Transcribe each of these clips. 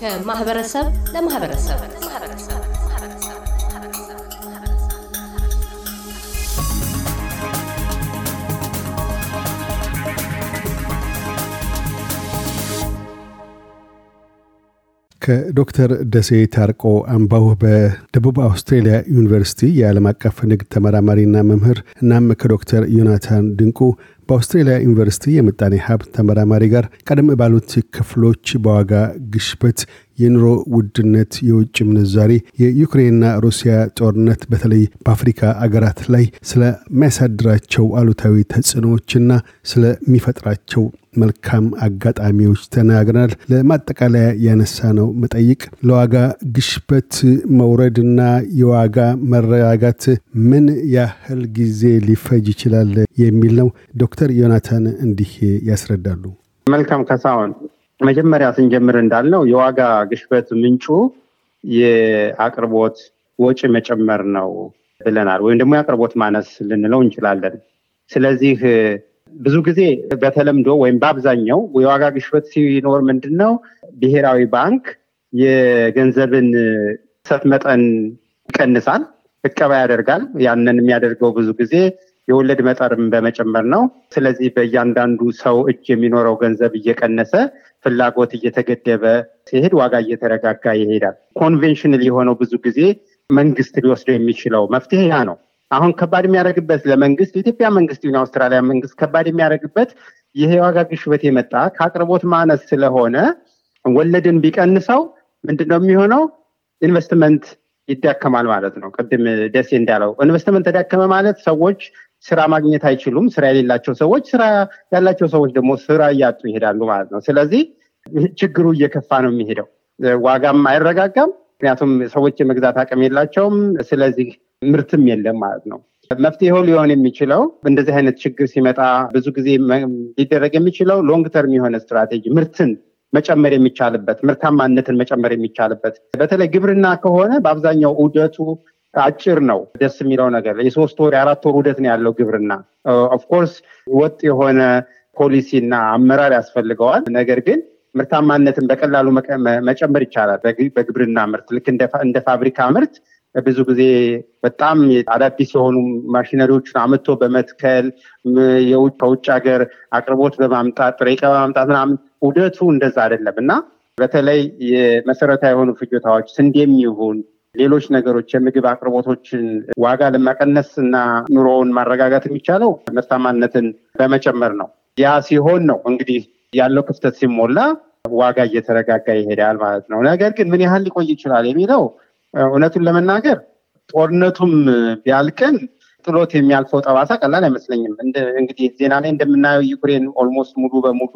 ከማህበረሰብ ለማህበረሰብ። ከዶክተር ደሴ ታርቆ አምባው በደቡብ አውስትሬሊያ ዩኒቨርሲቲ የዓለም አቀፍ ንግድ ተመራማሪና መምህር እናም ከዶክተር ዮናታን ድንቁ በአውስትሬልያ ዩኒቨርሲቲ የምጣኔ ሀብት ተመራማሪ ጋር ቀደም ባሉት ክፍሎች በዋጋ ግሽበት፣ የኑሮ ውድነት፣ የውጭ ምንዛሪ፣ የዩክሬንና ሩሲያ ጦርነት በተለይ በአፍሪካ አገራት ላይ ስለሚያሳድራቸው አሉታዊ ተጽዕኖዎችና ስለሚፈጥራቸው መልካም አጋጣሚዎች ተናግረናል። ለማጠቃለያ ያነሳ ነው መጠይቅ ለዋጋ ግሽበት መውረድና የዋጋ መረጋጋት ምን ያህል ጊዜ ሊፈጅ ይችላል የሚል ነው። ዶክተር ዮናታን እንዲህ ያስረዳሉ። መልካም ከሳሁን መጀመሪያ ስንጀምር እንዳልነው የዋጋ ግሽበት ምንጩ የአቅርቦት ወጪ መጨመር ነው ብለናል፣ ወይም ደግሞ የአቅርቦት ማነስ ልንለው እንችላለን። ስለዚህ ብዙ ጊዜ በተለምዶ ወይም በአብዛኛው የዋጋ ግሽበት ሲኖር ምንድን ነው ብሔራዊ ባንክ የገንዘብን ሰት መጠን ይቀንሳል፣ እቀባ ያደርጋል። ያንን የሚያደርገው ብዙ ጊዜ የወለድ መጠንም በመጨመር ነው። ስለዚህ በእያንዳንዱ ሰው እጅ የሚኖረው ገንዘብ እየቀነሰ ፍላጎት እየተገደበ ሲሄድ ዋጋ እየተረጋጋ ይሄዳል። ኮንቬንሽናል የሆነው ብዙ ጊዜ መንግስት ሊወስደው የሚችለው መፍትሄ ያ ነው። አሁን ከባድ የሚያደርግበት ለመንግስት የኢትዮጵያ መንግስት ሆን የአውስትራሊያ መንግስት ከባድ የሚያደርግበት ይሄ የዋጋ ግሽበት የመጣ ከአቅርቦት ማነስ ስለሆነ ወለድን ቢቀንሰው ምንድነው የሚሆነው? ኢንቨስትመንት ይዳከማል ማለት ነው። ቅድም ደሴ እንዳለው ኢንቨስትመንት ተዳከመ ማለት ሰዎች ስራ ማግኘት አይችሉም። ስራ የሌላቸው ሰዎች፣ ስራ ያላቸው ሰዎች ደግሞ ስራ እያጡ ይሄዳሉ ማለት ነው። ስለዚህ ችግሩ እየከፋ ነው የሚሄደው። ዋጋም አይረጋጋም፣ ምክንያቱም ሰዎች የመግዛት አቅም የላቸውም። ስለዚህ ምርትም የለም ማለት ነው። መፍትሄው ሊሆን የሚችለው እንደዚህ አይነት ችግር ሲመጣ ብዙ ጊዜ ሊደረግ የሚችለው ሎንግ ተርም የሆነ ስትራቴጂ ምርትን መጨመር የሚቻልበት ምርታማነትን መጨመር የሚቻልበት በተለይ ግብርና ከሆነ በአብዛኛው ዑደቱ አጭር ነው። ደስ የሚለው ነገር የሶስት ወር የአራት ወር ዑደት ነው ያለው ግብርና። of course ወጥ የሆነ ፖሊሲ እና አመራር ያስፈልገዋል። ነገር ግን ምርታማነትን በቀላሉ መጨመር ይቻላል በግብርና ምርት ልክ እንደ ፋብሪካ ምርት ብዙ ጊዜ በጣም አዳዲስ የሆኑ ማሽነሪዎችን አምጥቶ በመትከል ከውጭ ሀገር አቅርቦት በማምጣት ጥሬ ዕቃ በማምጣት ምናምን ውደቱ እንደዛ አይደለም እና በተለይ የመሰረታዊ የሆኑ ፍጆታዎች ስንዴም ይሁን ሌሎች ነገሮች የምግብ አቅርቦቶችን ዋጋ ለመቀነስ እና ኑሮውን ማረጋጋት የሚቻለው ምርታማነትን በመጨመር ነው። ያ ሲሆን ነው እንግዲህ ያለው ክፍተት ሲሞላ ዋጋ እየተረጋጋ ይሄዳል ማለት ነው። ነገር ግን ምን ያህል ሊቆይ ይችላል የሚለው እውነቱን ለመናገር ጦርነቱም ቢያልቅም ጥሎት የሚያልፈው ጠባሳ ቀላል አይመስለኝም። እንግዲህ ዜና ላይ እንደምናየው ዩክሬን almost ሙሉ በሙሉ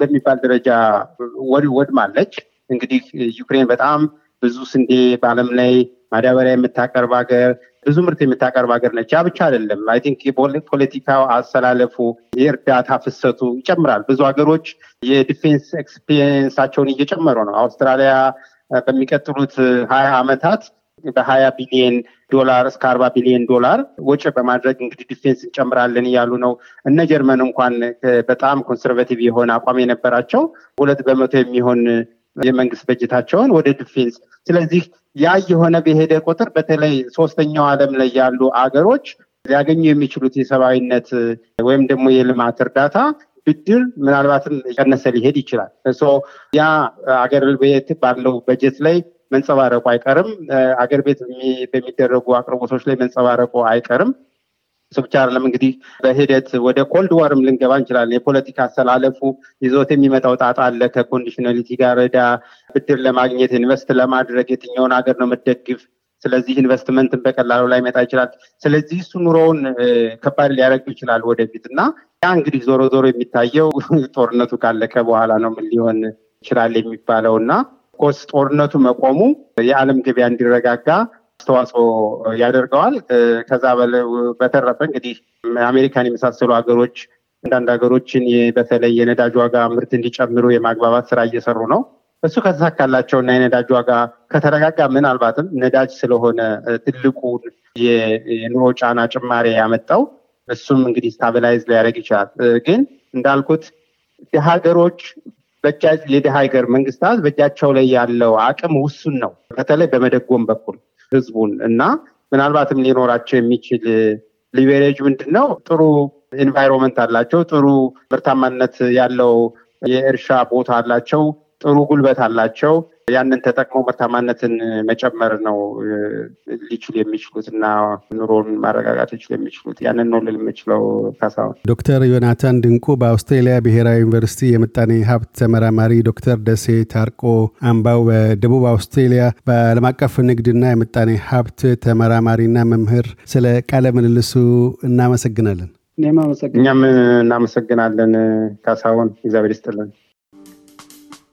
በሚባል ደረጃ ወድማለች። እንግዲህ ዩክሬን በጣም ብዙ ስንዴ በአለም ላይ ማዳበሪያ የምታቀርብ ሀገር፣ ብዙ ምርት የምታቀርብ ሀገር ነች። ያ ብቻ አይደለም። I think የፖለቲካው አሰላለፉ፣ የእርዳታ ፍሰቱ ይጨምራል። ብዙ ሀገሮች የ defense expense ኣቸውን እየጨመሩ ነው። አውስትራሊያ በሚቀጥሉት ሀያ ዓመታት በሀያ ቢሊየን ዶላር እስከ አርባ ቢሊዮን ዶላር ወጪ በማድረግ እንግዲህ defense እንጨምራለን እያሉ ነው። እነ ጀርመን እንኳን በጣም conservative የሆነ አቋም የነበራቸው ሁለት በመቶ የሚሆን የመንግስት በጀታቸውን ወደ defense ስለዚህ ያ የሆነ በሄደ ቁጥር በተለይ ሶስተኛው ዓለም ላይ ያሉ አገሮች ሊያገኙ የሚችሉት የሰብአዊነት ወይም ደግሞ የልማት እርዳታ ብድር ምናልባትም እየቀነሰ ሊሄድ ይችላል። ያ አገር ቤት ባለው በጀት ላይ መንጸባረቁ አይቀርም። አገር ቤት በሚደረጉ አቅርቦቶች ላይ መንጸባረቁ አይቀርም። እሱ ብቻ አይደለም እንግዲህ በሂደት ወደ cold war ም ልንገባ እንችላለን። የፖለቲካ አሰላለፉ ይዞት የሚመጣው ጣጣ አለ። ከ conditionality ጋር እዳ ብድር ለማግኘት invest ለማድረግ የትኛውን ሀገር ነው መደግፍ ስለዚህ ኢንቨስትመንትን በቀላሉ ላይመጣ ይችላል። ስለዚህ እሱ ኑሮውን ከባድ ሊያደርግ ይችላል ወደፊት እና ያ እንግዲህ ዞሮ ዞሮ የሚታየው ጦርነቱ ካለቀ በኋላ ነው ምን ሊሆን ይችላል የሚባለው እና ኮርስ ጦርነቱ መቆሙ የዓለም ገበያ እንዲረጋጋ አስተዋጽኦ ያደርገዋል። ከዛ በተረፈ እንግዲህ አሜሪካን የመሳሰሉ ሀገሮች አንዳንድ ሀገሮችን በተለይ የነዳጅ ዋጋ ምርት እንዲጨምሩ የማግባባት ስራ እየሰሩ ነው። እሱ ከተሳካላቸው እና የነዳጅ ዋጋ ከተረጋጋ ምናልባትም ነዳጅ ስለሆነ ትልቁ የኑሮ ጫና ጭማሪ ያመጣው እሱም እንግዲህ stabilize ሊያደርግ ይችላል። ግን እንዳልኩት ሀገሮች የድሃ ሀገር መንግስታት በእጃቸው ላይ ያለው አቅም ውሱን ነው። በተለይ በመደጎም በኩል ህዝቡን እና ምናልባትም ሊኖራቸው የሚችል leverage ምንድን ነው? ጥሩ environment አላቸው። ጥሩ ምርታማነት ያለው የእርሻ ቦታ አላቸው። ጥሩ ጉልበት አላቸው። ያንን ተጠቅመው ምርታማነትን መጨመር ነው ሊችሉ የሚችሉት እና ኑሮን ማረጋጋት ሊችሉ የሚችሉት ያንን ነው ልል የምችለው። ካሳሁን ዶክተር ዮናታን ድንቁ በአውስትሬሊያ ብሔራዊ ዩኒቨርሲቲ የምጣኔ ሀብት ተመራማሪ፣ ዶክተር ደሴ ታርቆ አምባው በደቡብ አውስትሬሊያ በዓለም አቀፍ ንግድና የምጣኔ ሀብት ተመራማሪና መምህር፣ ስለ ቃለ ምልልሱ እናመሰግናለን። እኛም እናመሰግናለን ካሳሁን፣ እግዚአብሔር ይስጥልን።